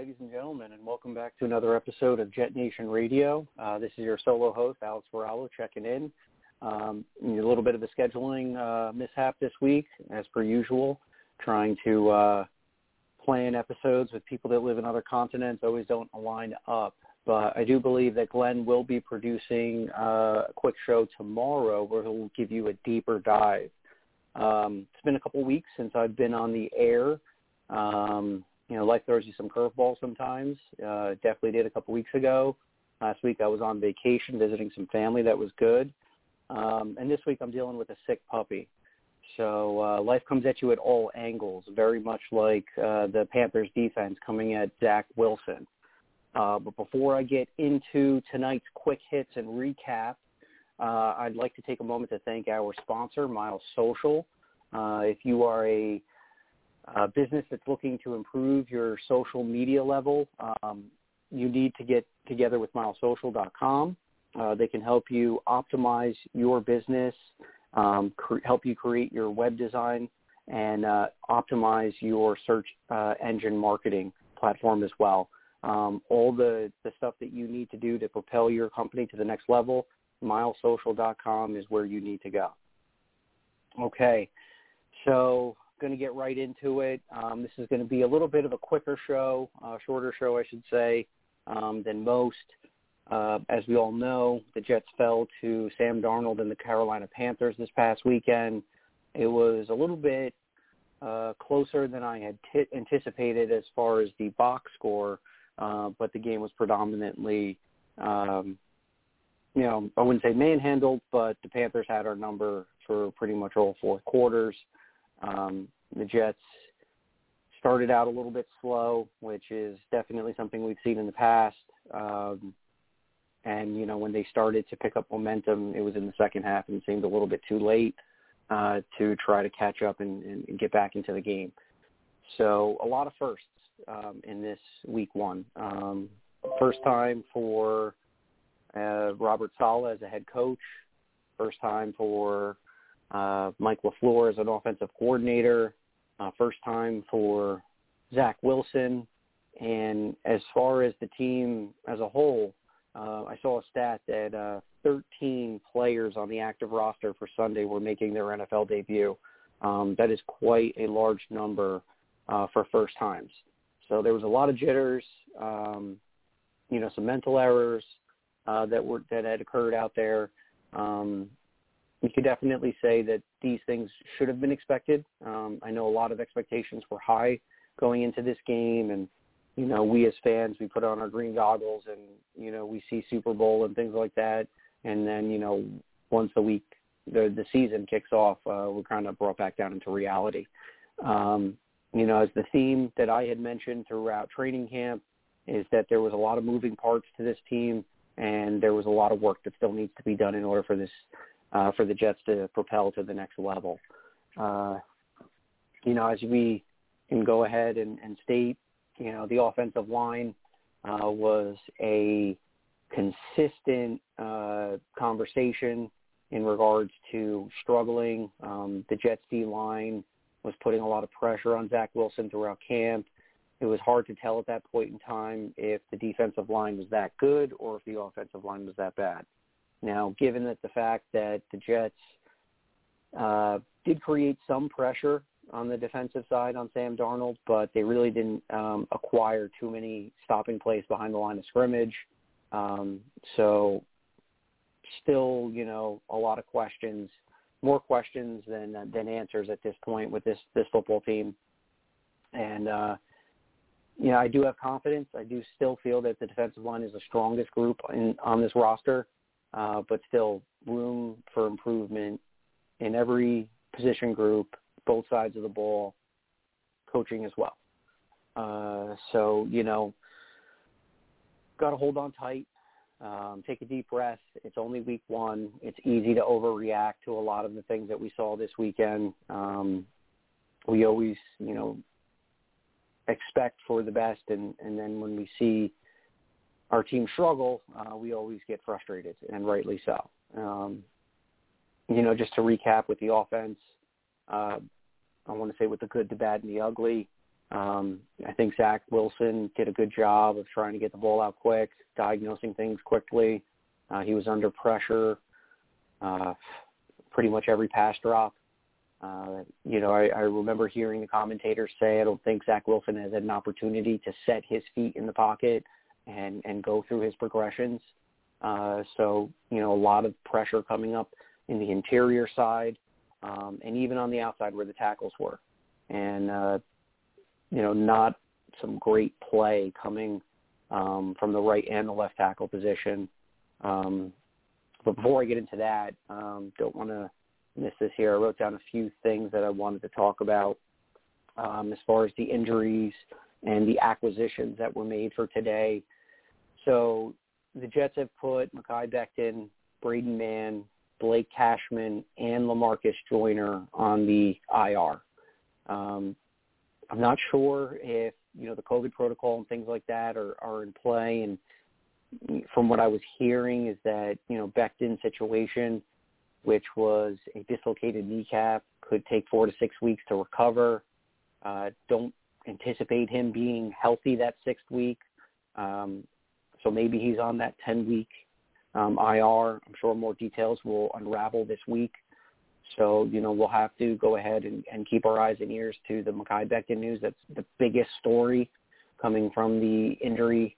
Ladies and gentlemen, and welcome back to another episode of Jet Nation Radio. Uh, this is your solo host, Alex Varallo, checking in. Um, a little bit of a scheduling uh, mishap this week, as per usual, trying to uh, plan episodes with people that live in other continents always don't align up. But I do believe that Glenn will be producing uh, a quick show tomorrow where he'll give you a deeper dive. Um, it's been a couple weeks since I've been on the air. Um, you know, life throws you some curveballs sometimes. Uh, definitely did a couple weeks ago. Last week I was on vacation visiting some family. That was good. Um, and this week I'm dealing with a sick puppy. So uh, life comes at you at all angles, very much like uh, the Panthers defense coming at Zach Wilson. Uh, but before I get into tonight's quick hits and recap, uh, I'd like to take a moment to thank our sponsor, Mile Social. Uh, if you are a a business that's looking to improve your social media level, um, you need to get together with milesocial.com. Uh, they can help you optimize your business, um, cre- help you create your web design, and uh, optimize your search uh, engine marketing platform as well. Um, all the, the stuff that you need to do to propel your company to the next level, milesocial.com is where you need to go. Okay, so going to get right into it. Um, this is going to be a little bit of a quicker show, uh, shorter show, I should say, um, than most. Uh, as we all know, the Jets fell to Sam Darnold and the Carolina Panthers this past weekend. It was a little bit uh, closer than I had t- anticipated as far as the box score, uh, but the game was predominantly, um, you know, I wouldn't say manhandled, but the Panthers had our number for pretty much all four quarters. Um, the Jets started out a little bit slow, which is definitely something we've seen in the past. Um, and you know, when they started to pick up momentum, it was in the second half, and it seemed a little bit too late uh, to try to catch up and, and get back into the game. So a lot of firsts um, in this week one. Um, first time for uh, Robert Saleh as a head coach. First time for uh, Mike LaFleur as an offensive coordinator, uh, first time for Zach Wilson. And as far as the team as a whole, uh, I saw a stat that uh, 13 players on the active roster for Sunday were making their NFL debut. Um, that is quite a large number uh, for first times. So there was a lot of jitters, um, you know, some mental errors uh, that were that had occurred out there. Um, you could definitely say that these things should have been expected. Um, I know a lot of expectations were high going into this game, and you know, we as fans, we put on our green goggles, and you know, we see Super Bowl and things like that, and then you know, once the week the the season kicks off, uh, we're kind of brought back down into reality. Um, you know, as the theme that I had mentioned throughout training camp is that there was a lot of moving parts to this team, and there was a lot of work that still needs to be done in order for this uh, for the Jets to propel to the next level. Uh, you know, as we can go ahead and, and state, you know, the offensive line uh, was a consistent uh, conversation in regards to struggling. Um, the Jets D line was putting a lot of pressure on Zach Wilson throughout camp. It was hard to tell at that point in time if the defensive line was that good or if the offensive line was that bad. Now, given that the fact that the Jets uh, did create some pressure on the defensive side on Sam Darnold, but they really didn't um, acquire too many stopping plays behind the line of scrimmage. Um, so, still, you know, a lot of questions, more questions than than answers at this point with this this football team. And uh, you know, I do have confidence. I do still feel that the defensive line is the strongest group in, on this roster uh, but still room for improvement in every position group, both sides of the ball. coaching as well. Uh, so you know, got to hold on tight. Um, take a deep breath. It's only week one. It's easy to overreact to a lot of the things that we saw this weekend. Um, we always, you know, expect for the best, and and then when we see our team struggle, uh, we always get frustrated, and rightly so. Um, you know, just to recap with the offense, uh, I want to say with the good, the bad, and the ugly. Um, I think Zach Wilson did a good job of trying to get the ball out quick, diagnosing things quickly. Uh, he was under pressure uh, pretty much every pass drop. Uh, you know, I, I remember hearing the commentators say, I don't think Zach Wilson has had an opportunity to set his feet in the pocket and, and go through his progressions. Uh, so, you know, a lot of pressure coming up in the interior side um, and even on the outside where the tackles were. And, uh, you know, not some great play coming um, from the right and the left tackle position. Um, but before I get into that, um, don't want to miss this here. I wrote down a few things that I wanted to talk about um, as far as the injuries and the acquisitions that were made for today. So the Jets have put Mekhi Becton, Braden Mann, Blake Cashman, and Lamarcus Joyner on the IR. Um, I'm not sure if you know the COVID protocol and things like that are, are in play. And from what I was hearing, is that you know Becton's situation, which was a dislocated kneecap, could take four to six weeks to recover. Uh, don't anticipate him being healthy that sixth week. Um, so maybe he's on that 10 week um, IR. I'm sure more details will unravel this week. So, you know, we'll have to go ahead and, and keep our eyes and ears to the Mekhi Becton news. That's the biggest story coming from the injury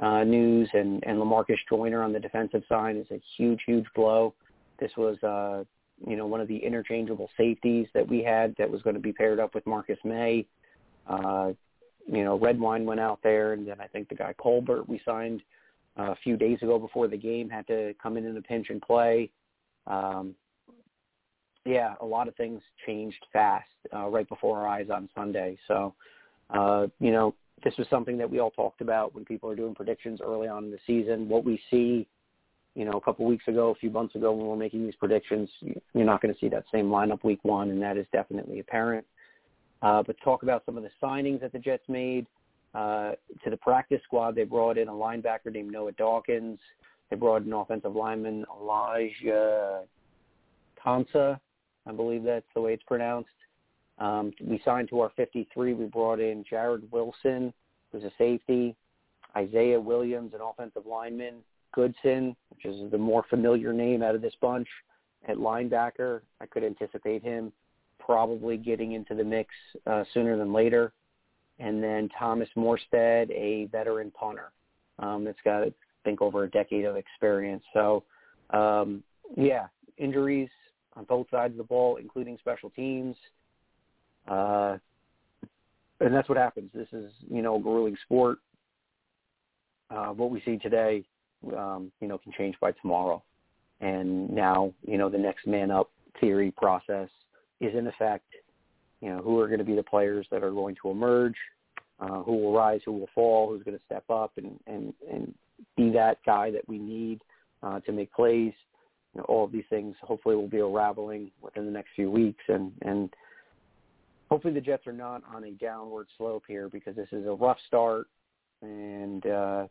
uh, news. And, and Lamarcus Joyner on the defensive side is a huge, huge blow. This was, uh, you know, one of the interchangeable safeties that we had that was going to be paired up with Marcus Maye. Uh, you know, Redwine went out there, and then I think the guy Colbert we signed uh, a few days ago before the game had to come in in a pinch and play. Um, yeah, a lot of things changed fast uh, right before our eyes on Sunday. So, uh, you know, this was something that we all talked about when people are doing predictions early on in the season. What we see, you know, a couple weeks ago, a few months ago when we're making these predictions, you're not going to see that same lineup week one, and that is definitely apparent. Uh, but talk about some of the signings that the Jets made. Uh, to the practice squad, they brought in a linebacker named Noah Dawkins. They brought in offensive lineman Elijah Nkansah. I believe that's the way it's pronounced. Um, we signed to our 53. We brought in Jarrod Wilson, who's a safety, Isaiah Williams, an offensive lineman, Goodson, which is the more familiar name out of this bunch, at linebacker. I could anticipate him probably getting into the mix uh, sooner than later. And then Thomas Morstead, a veteran punter um, that's got, I think, over a decade of experience. So, um, yeah, injuries on both sides of the ball, including special teams. Uh, and that's what happens. This is, you know, a grueling sport. Uh, what we see today, um, you know, can change by tomorrow. And now, you know, the next man up theory process is in effect, you know, who are going to be the players that are going to emerge, uh, who will rise, who will fall, who's going to step up and, and, and be that guy that we need uh, to make plays. You know, all of these things hopefully will be unraveling within the next few weeks and, and hopefully the Jets are not on a downward slope here because this is a rough start and, uh,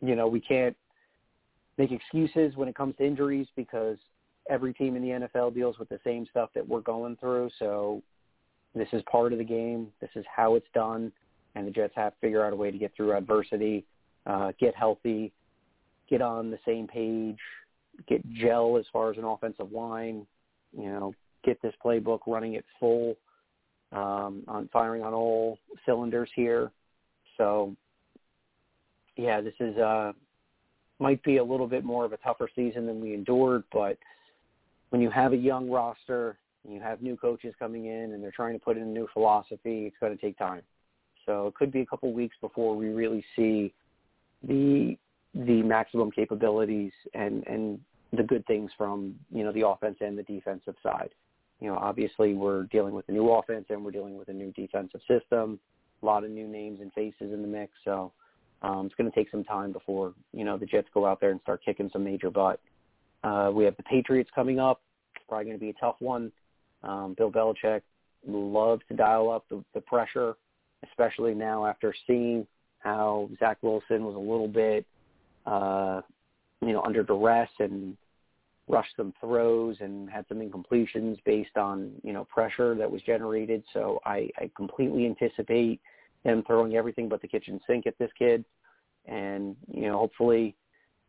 you know, we can't make excuses when it comes to injuries because every team in the NFL deals with the same stuff that we're going through. So this is part of the game. This is how it's done. And the Jets have to figure out a way to get through adversity, uh, get healthy, get on the same page, get gel as far as an offensive line, you know, get this playbook running at full, um, on firing on all cylinders here. So, yeah, this is uh, might be a little bit more of a tougher season than we endured, but – when you have a young roster, and you have new coaches coming in, and they're trying to put in a new philosophy, it's going to take time. So it could be a couple of weeks before we really see the the maximum capabilities and and the good things from you know the offense and the defensive side. you know, obviously we're dealing with a new offense and we're dealing with a new defensive system. A lot of new names and faces in the mix, so um, it's going to take some time before you know the Jets go out there and start kicking some major butt. Uh, we have the Patriots coming up. It's probably going to be a tough one. Um, Bill Belichick loves to dial up the, the pressure, especially now after seeing how Zach Wilson was a little bit, uh, you know, under duress and rushed some throws and had some incompletions based on you know pressure that was generated. So I, I completely anticipate him throwing everything but the kitchen sink at this kid, and you know hopefully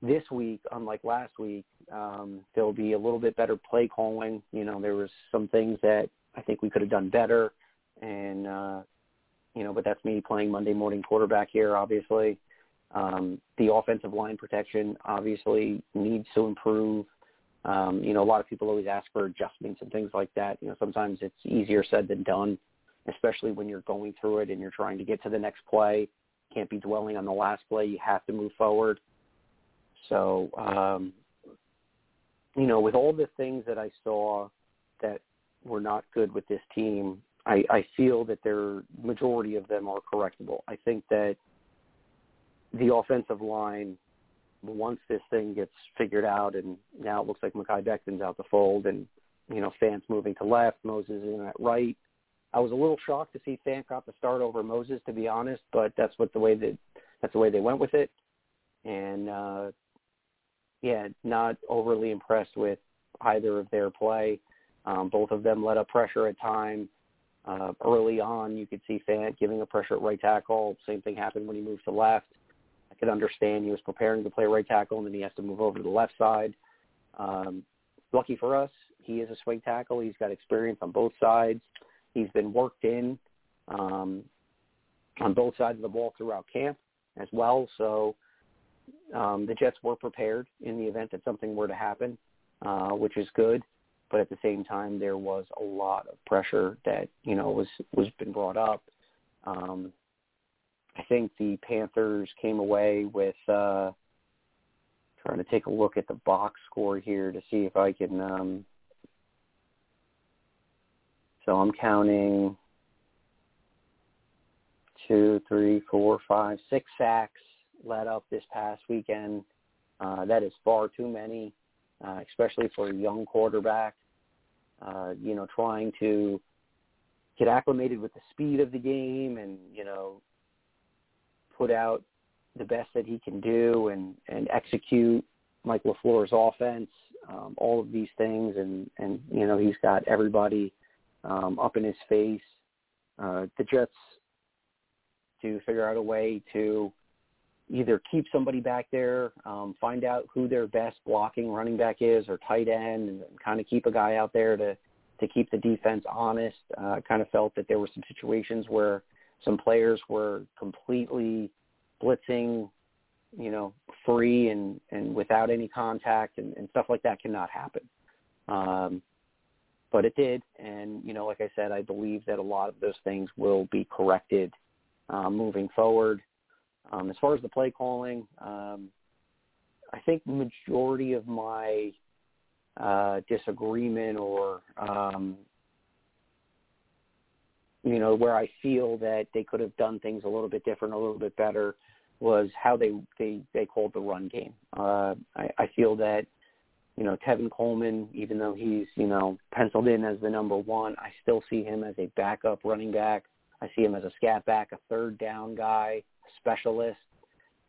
this week, unlike last week, um, there'll be a little bit better play calling. You know there was some things that I think we could have done better, and uh, you know but that's me playing Monday morning quarterback here, obviously. Um, the offensive line protection obviously needs to improve. Um, you know, a lot of people always ask for adjustments and things like that. You know, sometimes it's easier said than done, especially when you're going through it and you're trying to get to the next play. Can't be dwelling on the last play. You have to move forward. So, um, you know, with all the things that I saw that were not good with this team, I, I feel that there majority of them are correctable. I think that the offensive line once this thing gets figured out, and now it looks like Mekhi Becton's out the fold, and you know Fant's moving to left, Moses in at right. I was a little shocked to see Fant got the start over Moses, to be honest, but that's what the way that that's the way they went with it, and uh, yeah, not overly impressed with either of their play. Um, both of them let up pressure at times. Uh, early on, you could see Fant giving a pressure at right tackle. Same thing happened when he moved to left. I could understand he was preparing to play right tackle and then he has to move over to the left side. Um, lucky for us, he is a swing tackle. He's got experience on both sides. He's been worked in um, on both sides of the ball throughout camp as well. So um, the Jets were prepared in the event that something were to happen, uh, which is good. But at the same time, there was a lot of pressure that you know was was been brought up. Um, I think the Panthers came away with uh trying to take a look at the box score here to see if I can um so I'm counting two, three, four, five, six sacks let up this past weekend. Uh, that is far too many, uh, especially for a young quarterback. Uh, you know, trying to get acclimated with the speed of the game and, you know, put out the best that he can do and and execute Mike LaFleur's offense, um, all of these things, and and you know he's got everybody um, up in his face. Uh, the Jets to figure out a way to either keep somebody back there, um, find out who their best blocking running back is or tight end, and kind of keep a guy out there to to keep the defense honest. Uh, kind of felt that there were some situations where some players were completely blitzing, you know, free and, and without any contact and, and stuff like that cannot happen. Um, but it did. And, you know, like I said, I believe that a lot of those things will be corrected uh, moving forward. Um, as far as the play calling, um, I think the majority of my uh, disagreement or um, you know, where I feel that they could have done things a little bit different, a little bit better, was how they they they called the run game. Uh, I, I feel that you know Tevin Coleman, even though he's you know penciled in as the number one, I still see him as a backup running back. I see him as a scat back, a third down guy, specialist.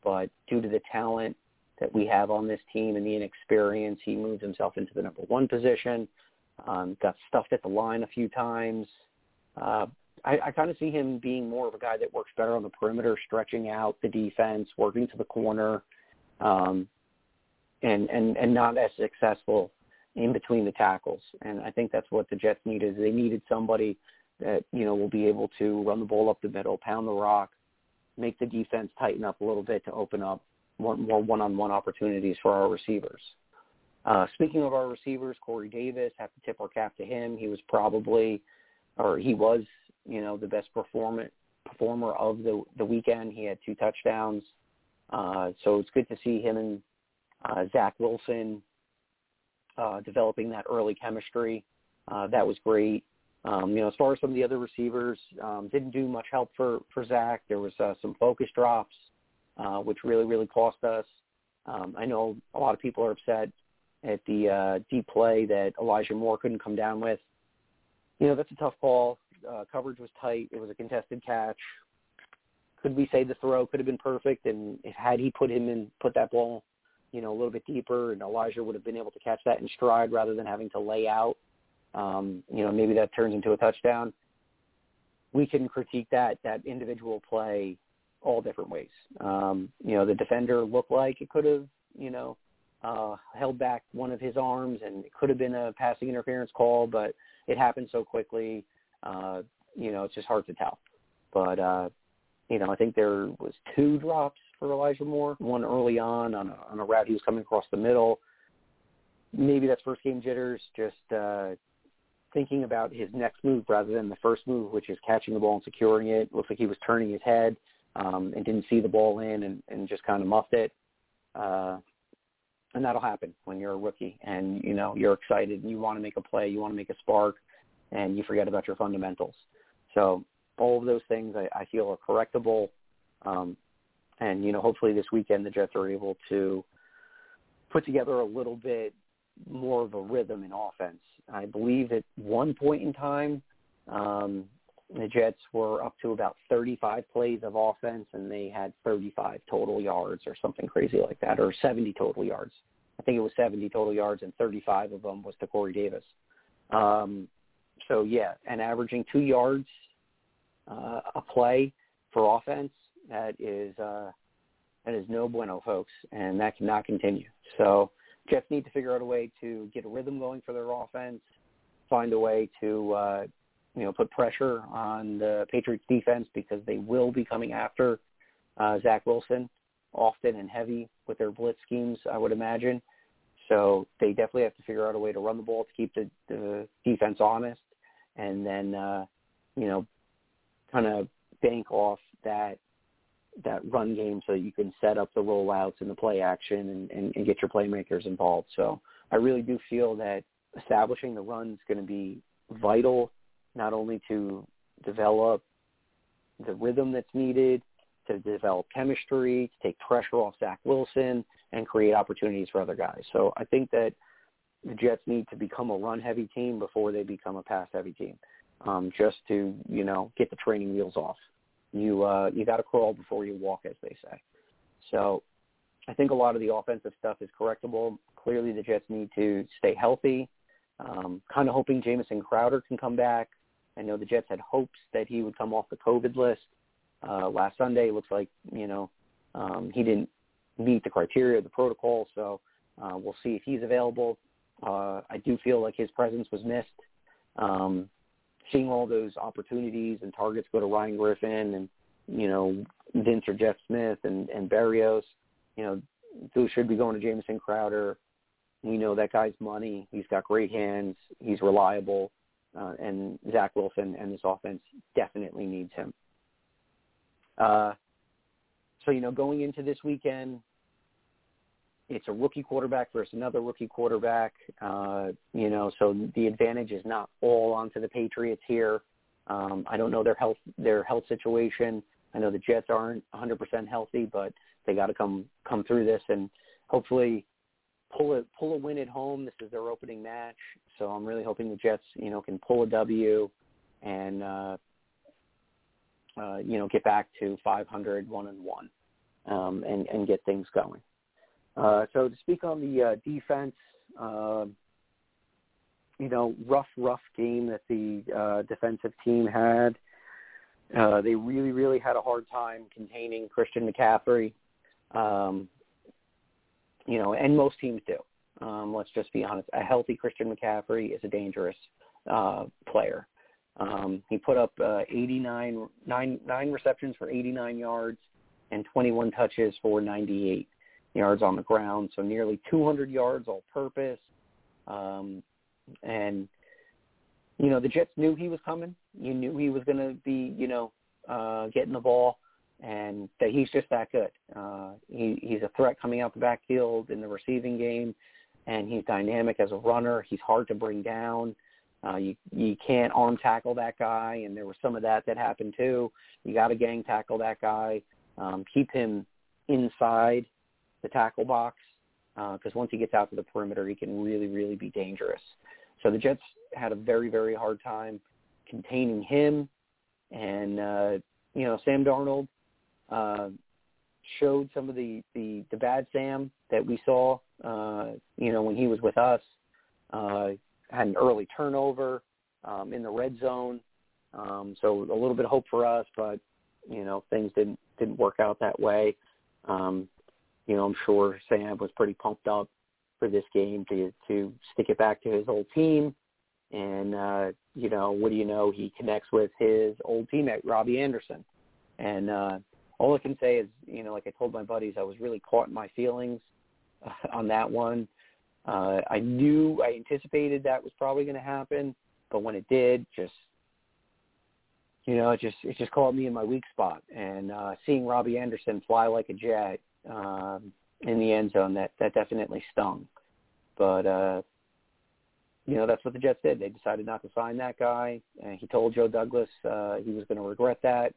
But due to the talent that we have on this team and the inexperience, he moves himself into the number one position. Um, got stuffed at the line a few times. Uh, I, I kind of see him being more of a guy that works better on the perimeter, stretching out the defense, working to the corner, um, and and and not as successful in between the tackles. And I think that's what the Jets needed. They needed somebody that you know will be able to run the ball up the middle, pound the rock, make the defense tighten up a little bit to open up more, more one-on-one opportunities for our receivers. Uh, speaking of our receivers, Corey Davis, have to tip our cap to him. He was probably, or he was you know, the best performer of the the weekend. He had two touchdowns. Uh, so it's good to see him and uh, Zach Wilson uh, developing that early chemistry. Uh, that was great. Um, you know, as far as some of the other receivers, um, didn't do much help for for Zach. There was uh, some focus drops, uh, which really really cost us. Um, I know a lot of people are upset at the uh, deep play that Elijah Moore couldn't come down with. You know, that's a tough call. Uh, coverage was tight. It was a contested catch. Could we say the throw could have been perfect? And had he put him in, put that ball, you know, a little bit deeper, and Elijah would have been able to catch that in stride rather than having to lay out. Um, you know, maybe that turns into a touchdown. We can critique that that individual play all different ways. Um, you know, the defender looked like it could have, you know, uh, held back one of his arms, and it could have been a passing interference call, but it happened so quickly. Uh, you know, it's just hard to tell. But uh, you know, I think there was two drops for Elijah Moore. One early on on a, on a route he was coming across the middle. Maybe that's first game jitters. Just uh, thinking about his next move rather than the first move, which is catching the ball and securing it. Looks like he was turning his head um, and didn't see the ball in and, and just kind of muffed it. Uh, and that'll happen when you're a rookie and you know you're excited and you want to make a play, you want to make a spark, and you forget about your fundamentals. So all of those things I, I feel are correctable. Um, and you know, hopefully this weekend the Jets are able to put together a little bit more of a rhythm in offense. I believe at one point in time, um, the Jets were up to about 35 plays of offense, and they had 35 total yards or something crazy like that, or 70 total yards. I think it was 70 total yards, and 35 of them was to Corey Davis. Um, so yeah, and averaging two yards uh, a play for offense that is uh, that is no bueno, folks, and that cannot continue. So Jets need to figure out a way to get a rhythm going for their offense, find a way to uh, you know put pressure on the Patriots defense because they will be coming after uh, Zach Wilson often and heavy with their blitz schemes, I would imagine. So they definitely have to figure out a way to run the ball to keep the, the defense honest, and then uh, you know kind of bank off that that run game so that you can set up the rollouts and the play action and, and, and get your playmakers involved. So I really do feel that establishing the run is going to be vital, not only to develop the rhythm that's needed, to develop chemistry, to take pressure off Zach Wilson, and create opportunities for other guys. So I think that the Jets need to become a run-heavy team before they become a pass-heavy team, um, just to you know get the training wheels off. You uh, you got to crawl before you walk, as they say. So I think a lot of the offensive stuff is correctable. Clearly, the Jets need to stay healthy. Um, kind of hoping Jamison Crowder can come back. I know the Jets had hopes that he would come off the COVID list uh, last Sunday. It looks like you know um, he didn't meet the criteria the protocol, so uh, we'll see if he's available. Uh, I do feel like his presence was missed. Um, seeing all those opportunities and targets go to Ryan Griffin and you know Vince or Jeff Smith and and Berrios, you know those should be going to Jamison Crowder. We know that guy's money. He's got great hands. He's reliable, uh, and Zach Wilson and this offense definitely needs him. Uh, so you know, going into this weekend, it's a rookie quarterback versus another rookie quarterback. Uh, you know, so the advantage is not all onto the Patriots here. Um, I don't know their health their health situation. I know the Jets aren't 100% healthy, but they got to come come through this and hopefully pull a pull a win at home. This is their opening match, so I'm really hoping the Jets, you know, can pull a W and uh, uh, you know get back to 500, one and one, um, and and get things going. Uh, so to speak on the uh, defense, uh, you know, rough, rough game that the uh, defensive team had. Uh, they really, really had a hard time containing Christian McCaffrey. Um, you know, and most teams do. Um, let's just be honest. A healthy Christian McCaffrey is a dangerous uh, player. Um, he put up uh, 89, nine, nine receptions for 89 yards and 21 touches for 98 yards on the ground, so nearly 200 yards all purpose. Um, and you know the Jets knew he was coming. You knew he was going to be, you know, uh, getting the ball, and that he's just that good. Uh, he, he's a threat coming out the backfield in the receiving game, and he's dynamic as a runner. He's hard to bring down. Uh, you you can't arm tackle that guy, and there was some of that that happened too. You got to gang tackle that guy. Um, keep him inside the tackle box because uh, once he gets out to the perimeter, he can really really be dangerous. So the Jets had a very very hard time containing him, and uh, you know Sam Darnold uh, showed some of the, the the bad Sam that we saw. Uh, you know when he was with us, uh, had an early turnover um, in the red zone. Um, so a little bit of hope for us, but you know things didn't didn't work out that way. Um, you know I'm sure Sam was pretty pumped up for this game to to stick it back to his old team. And uh, you know, what do you know? He connects with his old teammate Robbie Anderson, and uh, all I can say is, you know, like I told my buddies, I was really caught in my feelings on that one. Uh, I knew, I anticipated that was probably going to happen, but when it did, just you know, it just it just caught me in my weak spot. And uh, seeing Robbie Anderson fly like a jet um, in the end zone, that that definitely stung. But uh, you know, that's what the Jets did. They decided not to sign that guy. And he told Joe Douglas uh, he was going to regret that.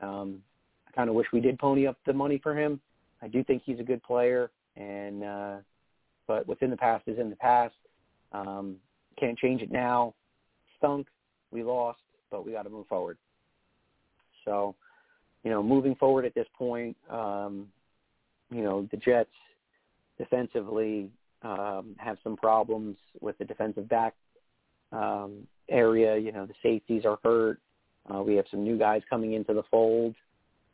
Um, I kind of wish we did pony up the money for him. I do think he's a good player, and uh, but within the past is in the past. Um, can't change it now. Stunk. We lost, but we got to move forward. So, you know, moving forward at this point, um, you know, the Jets defensively um, have some problems with the defensive back um, area. You know, the safeties are hurt. Uh, we have some new guys coming into the fold.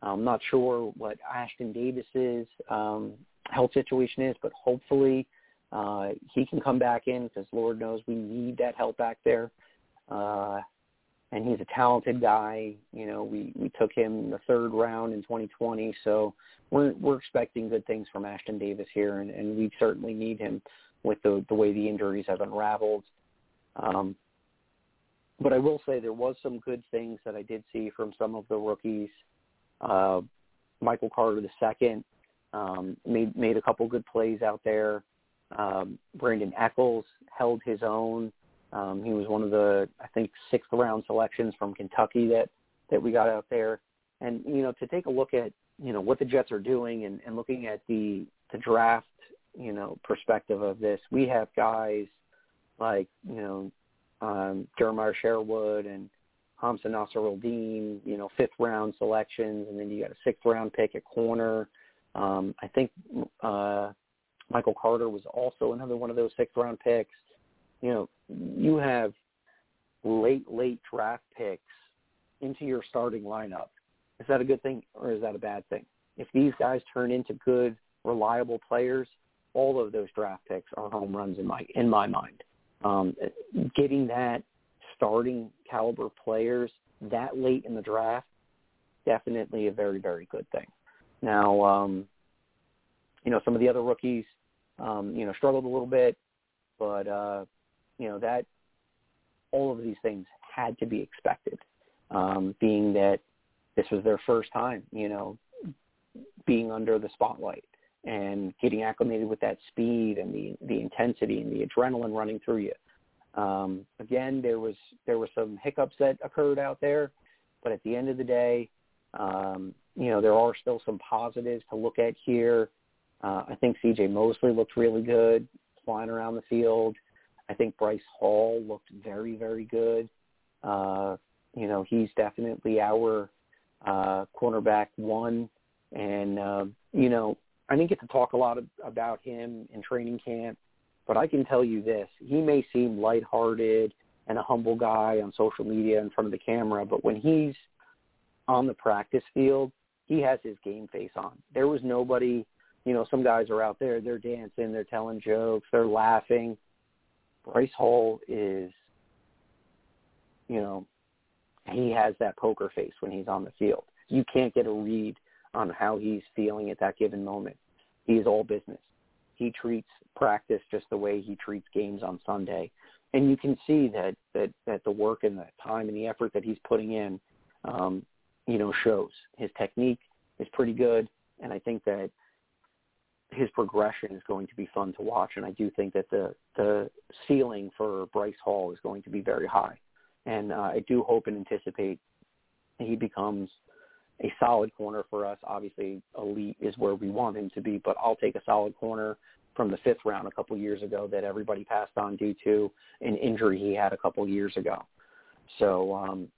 I'm not sure what Ashtyn Davis's um, health situation is, but hopefully uh, he can come back in because Lord knows we need that help back there. Uh, and he's a talented guy. You know, we we took him in the third round in 2020, so we're we're expecting good things from Ashtyn Davis here, and, and we certainly need him with the the way the injuries have unraveled. Um, but I will say there was some good things that I did see from some of the rookies. Uh, Michael Carter II um, made made a couple good plays out there. Um, Brandon Echols held his own. Um, he was one of the I think sixth round selections from Kentucky that that we got out there. And you know to take a look at you know what the Jets are doing and, and looking at the the draft you know perspective of this, we have guys like you know um, Jeremiah Sherwood and Hamsah Nasirildeen, you know, fifth round selections, and then you got a sixth round pick at corner. Um, I think uh, Michael Carter was also another one of those sixth round picks. You know, you have late, late draft picks into your starting lineup. Is that a good thing or is that a bad thing? If these guys turn into good, reliable players, all of those draft picks are home runs in my in my mind. Um, getting that starting caliber players that late in the draft, definitely a very, very good thing. Now, um, you know, some of the other rookies, um, you know, struggled a little bit, but, uh, you know, that all of these things had to be expected, um, being that this was their first time, you know, being under the spotlight and getting acclimated with that speed and the the intensity and the adrenaline running through you. Um, again, there was there were some hiccups that occurred out there, but at the end of the day, um, you know there are still some positives to look at here. Uh, I think C.J. Mosley looked really good flying around the field. I think Bryce Hall looked very very good. Uh, you know he's definitely our uh, cornerback one, and uh, you know I didn't get to talk a lot of, about him in training camp but I can tell you this, he may seem lighthearted and a humble guy on social media in front of the camera, but when he's on the practice field, he has his game face on. There was nobody, you know, some guys are out there, they're dancing, they're telling jokes, they're laughing. Bryce Hall is, you know, he has that poker face when he's on the field. You can't get a read on how he's feeling at that given moment. He's all business he treats practice just the way he treats games on Sunday. And you can see that that that the work and the time and the effort that he's putting in, um, you know, shows. His technique is pretty good, and I think that his progression is going to be fun to watch, and I do think that the the ceiling for Bryce Hall is going to be very high, and uh, I do hope and anticipate he becomes a solid corner for us. Obviously, elite is where we want him to be, but I'll take a solid corner from the fifth round a couple years ago that everybody passed on due to an injury he had a couple years ago. So, um,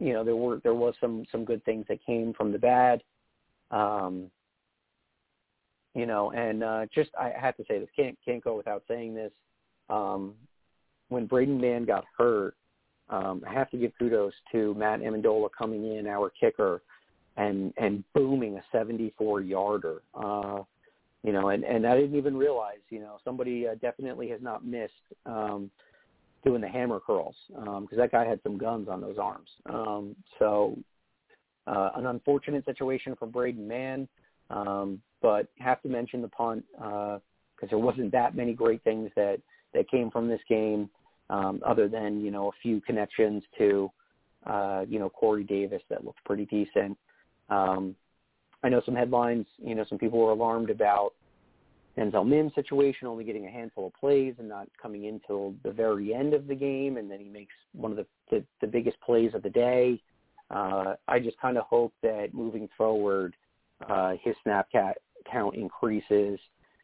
you know, there were there was some some good things that came from the bad. Um, you know, and uh, just I have to say this can't can't go without saying this. Um, when Braden Mann got hurt, um, I have to give kudos to Matt Ammendola coming in, our kicker, and and booming a 74 yarder. Uh, you know, and and I didn't even realize, you know, somebody uh, definitely has not missed um, doing the hammer curls because um, that guy had some guns on those arms. Um, so uh, an unfortunate situation for Braden Mann. Um, but have to mention the punt because uh, there wasn't that many great things that that came from this game, um, other than you know a few connections to uh, you know Corey Davis that looked pretty decent. Um, I know some headlines. You know, some people were alarmed about Denzel Mims' situation, only getting a handful of plays and not coming in till the very end of the game, and then he makes one of the the, the biggest plays of the day. Uh, I just kind of hope that moving forward, uh, his snap cat count increases.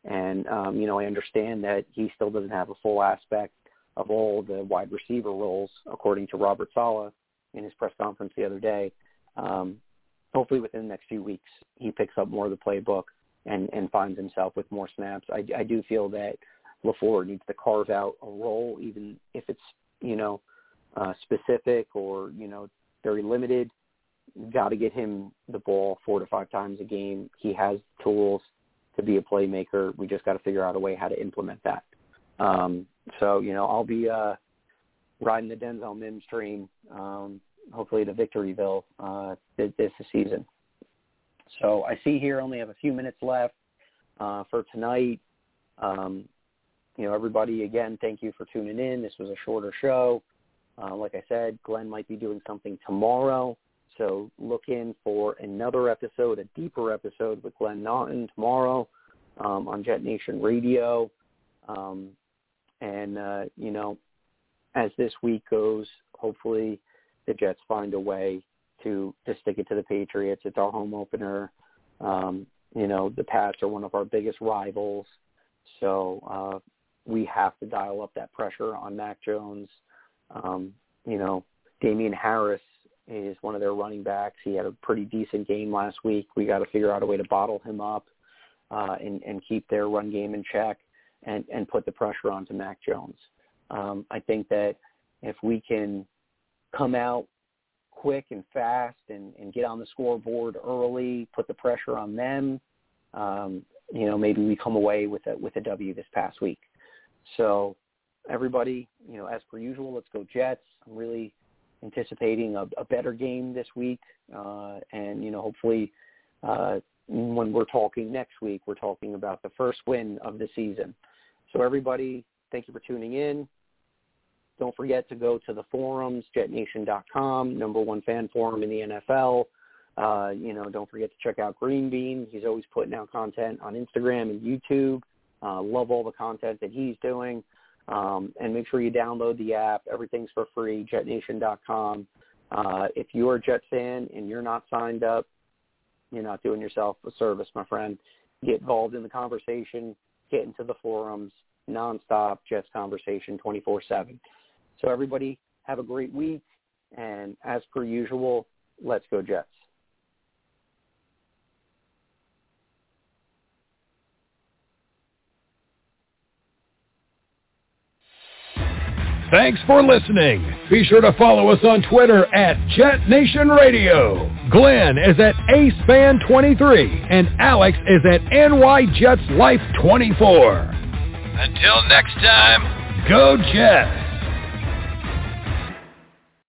And, um, you know, I understand that he still doesn't have a full aspect of all the wide receiver roles, according to Robert Saleh in his press conference the other day. Um, hopefully within the next few weeks, he picks up more of the playbook and, and finds himself with more snaps. I, I do feel that LaFleur needs to carve out a role, even if it's, you know, uh, specific or, you know, very limited got to get him the ball four to five times a game. He has tools to be a playmaker. We just got to figure out a way how to implement that. Um, so, you know, I'll be uh, riding the Denzel Mims train, um, hopefully to Victoryville uh, this, season. So I see here only have a few minutes left uh, for tonight. Um, you know, everybody, again, thank you for tuning in. This was a shorter show. Uh, like I said, Glenn might be doing something tomorrow. So look in for another episode, a deeper episode with Glenn Naughton tomorrow um, on Jet Nation Radio. Um, and, uh, you know, as this week goes, hopefully the Jets find a way to, to stick it to the Patriots. It's our home opener. Um, you know, the Pats are one of our biggest rivals. So uh, we have to dial up that pressure on Mac Jones. Um, you know, Damien Harris is one of their running backs. He had a pretty decent game last week. We got to figure out a way to bottle him up uh, and, and keep their run game in check and, and put the pressure onto Mac Jones. Um, I think that if we can come out quick and fast and, and get on the scoreboard early, put the pressure on them, um, you know, maybe we come away with a with a W this past week. So everybody, you know, as per usual, let's go Jets. I'm really anticipating a, a better game this week, uh, and you know, hopefully, uh, when we're talking next week, we're talking about the first win of the season. So everybody, thank you for tuning in. Don't forget to go to the forums, jetnation.com, number one fan forum in the NFL. Uh, you know, don't forget to check out Green Bean. He's always putting out content on Instagram and YouTube. Uh, love all the content that he's doing. Um, and make sure you download the app. Everything's for free, jetnation.com. Uh, if you're a Jets fan and you're not signed up, you're not doing yourself a service, my friend. Get involved in the conversation, get into the forums, nonstop Jets conversation 24-7. So everybody have a great week. And as per usual, let's go Jets. Thanks for listening. Be sure to follow us on Twitter at Jet Nation Radio. Glenn is at AceFan23 and Alex is at NYJetsLife24. Until next time, go Jets.